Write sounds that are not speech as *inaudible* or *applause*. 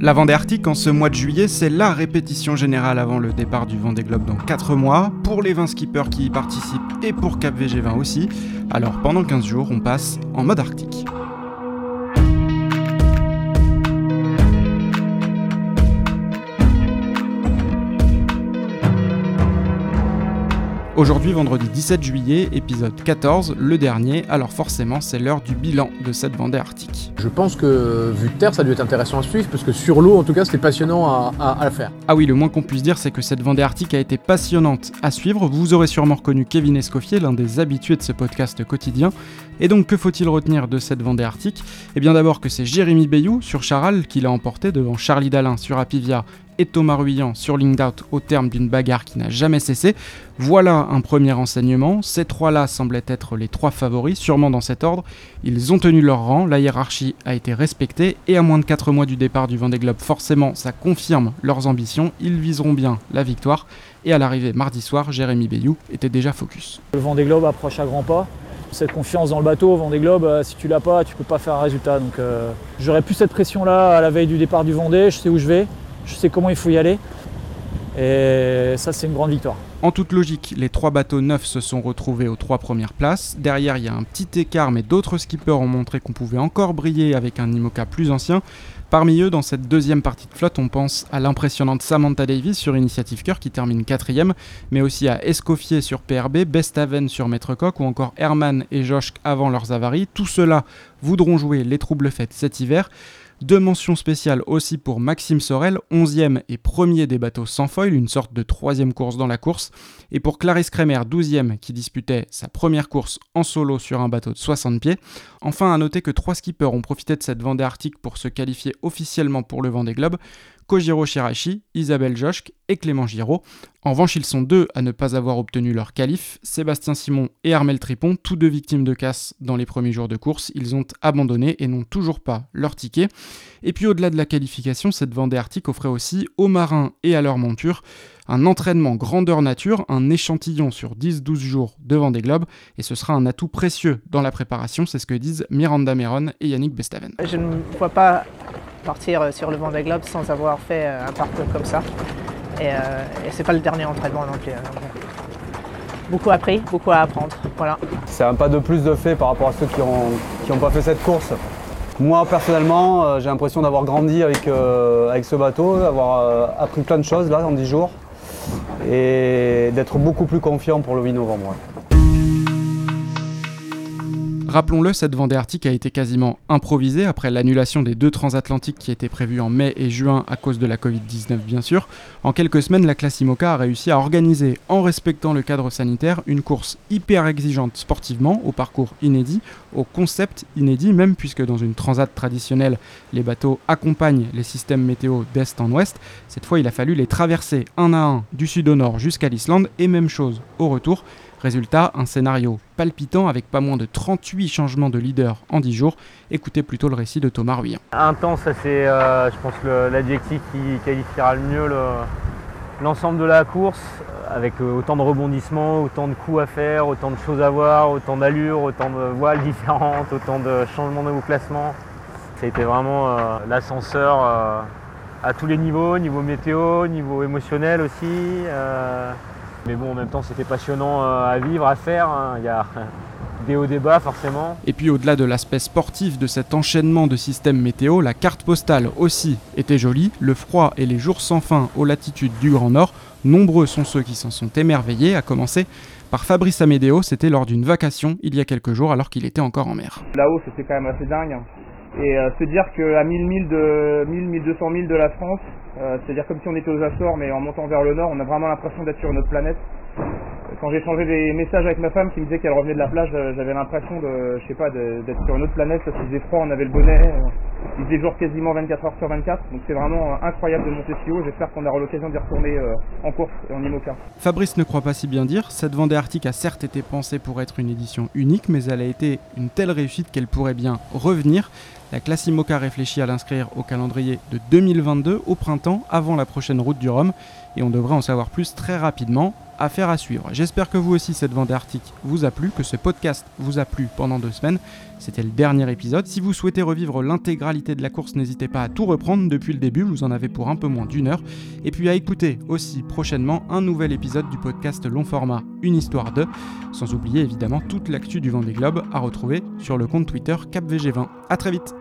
La Vendée Arctique en ce mois de juillet, c'est la répétition générale avant le départ du Vendée Globe dans 4 mois, pour les 20 skippers qui y participent et pour Cap VG20 aussi. Alors pendant 15 jours, on passe en mode arctique. Aujourd'hui, vendredi 17 juillet, épisode 14, le dernier, alors forcément c'est l'heure du bilan de cette Vendée Arctique. Je pense que vu de terre, ça a dû être intéressant à suivre, parce que sur l'eau, en tout cas, c'était passionnant à, à, faire. Ah oui, le moins qu'on puisse dire, c'est que cette Vendée Arctique a été passionnante à suivre. Vous aurez sûrement reconnu Kevin Escoffier, l'un des habitués de ce podcast quotidien. Et donc, que faut-il retenir de cette Vendée Arctique? Eh bien d'abord que c'est Jérémy Bayou sur Charal qui l'a emporté devant Charlie Dalin sur Apivia et Thomas Ruyant sur Out au terme d'une bagarre qui n'a jamais cessé. Voilà un premier enseignement. Ces trois-là semblaient être les trois favoris, sûrement dans cet ordre. Ils ont tenu leur rang, la hiérarchie a été respectée et à moins de 4 mois du départ du Vendée Globe, forcément, ça confirme leurs ambitions. Ils viseront bien la victoire. Et à l'arrivée mardi soir, Jérémy Bayou était déjà focus. Le Vendée Globe approche à grands pas cette confiance dans le bateau, Vendée Globe, euh, si tu l'as pas, tu peux pas faire un résultat. Donc euh, j'aurais plus cette pression là à la veille du départ du Vendée, je sais où je vais je sais comment il faut y aller. Et ça, c'est une grande victoire. En toute logique, les trois bateaux neufs se sont retrouvés aux trois premières places. Derrière, il y a un petit écart, mais d'autres skippers ont montré qu'on pouvait encore briller avec un IMOCA plus ancien. Parmi eux, dans cette deuxième partie de flotte, on pense à l'impressionnante Samantha Davis sur Initiative Cœur qui termine quatrième, mais aussi à Escoffier sur PRB, Bestaven sur Maître Coq ou encore Herman et Josh avant leurs avaries. Tout cela voudront jouer les troubles fêtes cet hiver. Deux mentions spéciales aussi pour Maxime Sorel, 11e et premier des bateaux sans foil, une sorte de troisième course dans la course, et pour Clarisse Kremer, 12e, qui disputait sa première course en solo sur un bateau de 60 pieds. Enfin, à noter que trois skippers ont profité de cette Vendée Arctique pour se qualifier officiellement pour le Vendée Globe, Kojiro Shirashi, Isabelle Joschk et Clément Giraud. En revanche, ils sont deux à ne pas avoir obtenu leur qualif, Sébastien Simon et Armel Tripon, tous deux victimes de casse dans les premiers jours de course. Ils ont abandonné et n'ont toujours pas leur ticket. Et puis au-delà de la qualification, cette Vendée Arctique offrait aussi aux marins et à leur monture un entraînement grandeur nature, un échantillon sur 10-12 jours devant des globes, et ce sera un atout précieux dans la préparation, c'est ce que disent Miranda Meron et Yannick Bestaven. Je ne vois pas partir euh, sur le Vendée Globe sans avoir fait euh, un parcours comme ça. Et, euh, et c'est pas le dernier entraînement non plus. Hein, beaucoup appris, beaucoup à apprendre. Voilà. C'est un pas de plus de fait par rapport à ceux qui n'ont qui pas fait cette course. Moi personnellement, j'ai l'impression d'avoir grandi avec, avec ce bateau, d'avoir appris plein de choses là en 10 jours et d'être beaucoup plus confiant pour le 8 novembre. Rappelons-le, cette Vendée Arctique a été quasiment improvisée après l'annulation des deux transatlantiques qui étaient prévus en mai et juin à cause de la Covid-19 bien sûr. En quelques semaines, la classe IMOCA a réussi à organiser, en respectant le cadre sanitaire, une course hyper exigeante sportivement, au parcours inédit, au concept inédit même puisque dans une transat traditionnelle, les bateaux accompagnent les systèmes météo d'est en ouest. Cette fois, il a fallu les traverser un à un du sud au nord jusqu'à l'Islande et même chose au retour. Résultat, un scénario palpitant avec pas moins de 38 changements de leader en 10 jours. Écoutez plutôt le récit de Thomas Ruyant. Intense, ça c'est euh, je pense l'adjectif qui qualifiera le mieux l'ensemble de la course, avec euh, autant de rebondissements, autant de coups à faire, autant de choses à voir, autant d'allures, autant de voiles différentes, autant de changements de classement. Ça a été vraiment euh, l'ascenseur à tous les niveaux, niveau météo, niveau émotionnel aussi. Mais bon, en même temps, c'était passionnant euh, à vivre, à faire. Hein. Il y a *laughs* des hauts débats forcément. Et puis au-delà de l'aspect sportif de cet enchaînement de systèmes météo, la carte postale aussi était jolie. Le froid et les jours sans fin aux latitudes du Grand Nord, nombreux sont ceux qui s'en sont émerveillés, à commencer par Fabrice Amédéo, c'était lors d'une vacation il y a quelques jours alors qu'il était encore en mer. Là-haut, c'était quand même assez dingue. Et euh, se dire qu'à 1000 milles de 1000 1200 milles de la France, euh, c'est-à-dire comme si on était aux Açores, mais en montant vers le nord, on a vraiment l'impression d'être sur une autre planète. Quand j'ai changé des messages avec ma femme qui me disait qu'elle revenait de la plage, euh, j'avais l'impression de, je sais pas, d'être sur une autre planète. Ça faisait froid, on avait le bonnet. Il faisait jour quasiment 24 heures sur 24. Donc c'est vraiment incroyable de monter si haut. J'espère qu'on aura l'occasion d'y retourner en course et en IMOCA. Fabrice ne croit pas si bien dire. Cette Vendée Arctique a certes été pensée pour être une édition unique, mais elle a été une telle réussite qu'elle pourrait bien revenir. La classe IMOCA réfléchit à l'inscrire au calendrier de 2022 au printemps, avant la prochaine route du Rhum, et on devrait en savoir plus très rapidement. Affaire à suivre. J'espère que vous aussi cette Vendée Arctique vous a plu, que ce podcast vous a plu pendant deux semaines. C'était le dernier épisode. Si vous souhaitez revivre l'intégralité de la course, n'hésitez pas à tout reprendre depuis le début, vous en avez pour un peu moins d'une heure. Et puis à écouter aussi prochainement un nouvel épisode du podcast long format Une histoire de, sans oublier évidemment toute l'actu du Vendée Globe à retrouver sur le compte Twitter CapVG20. A très vite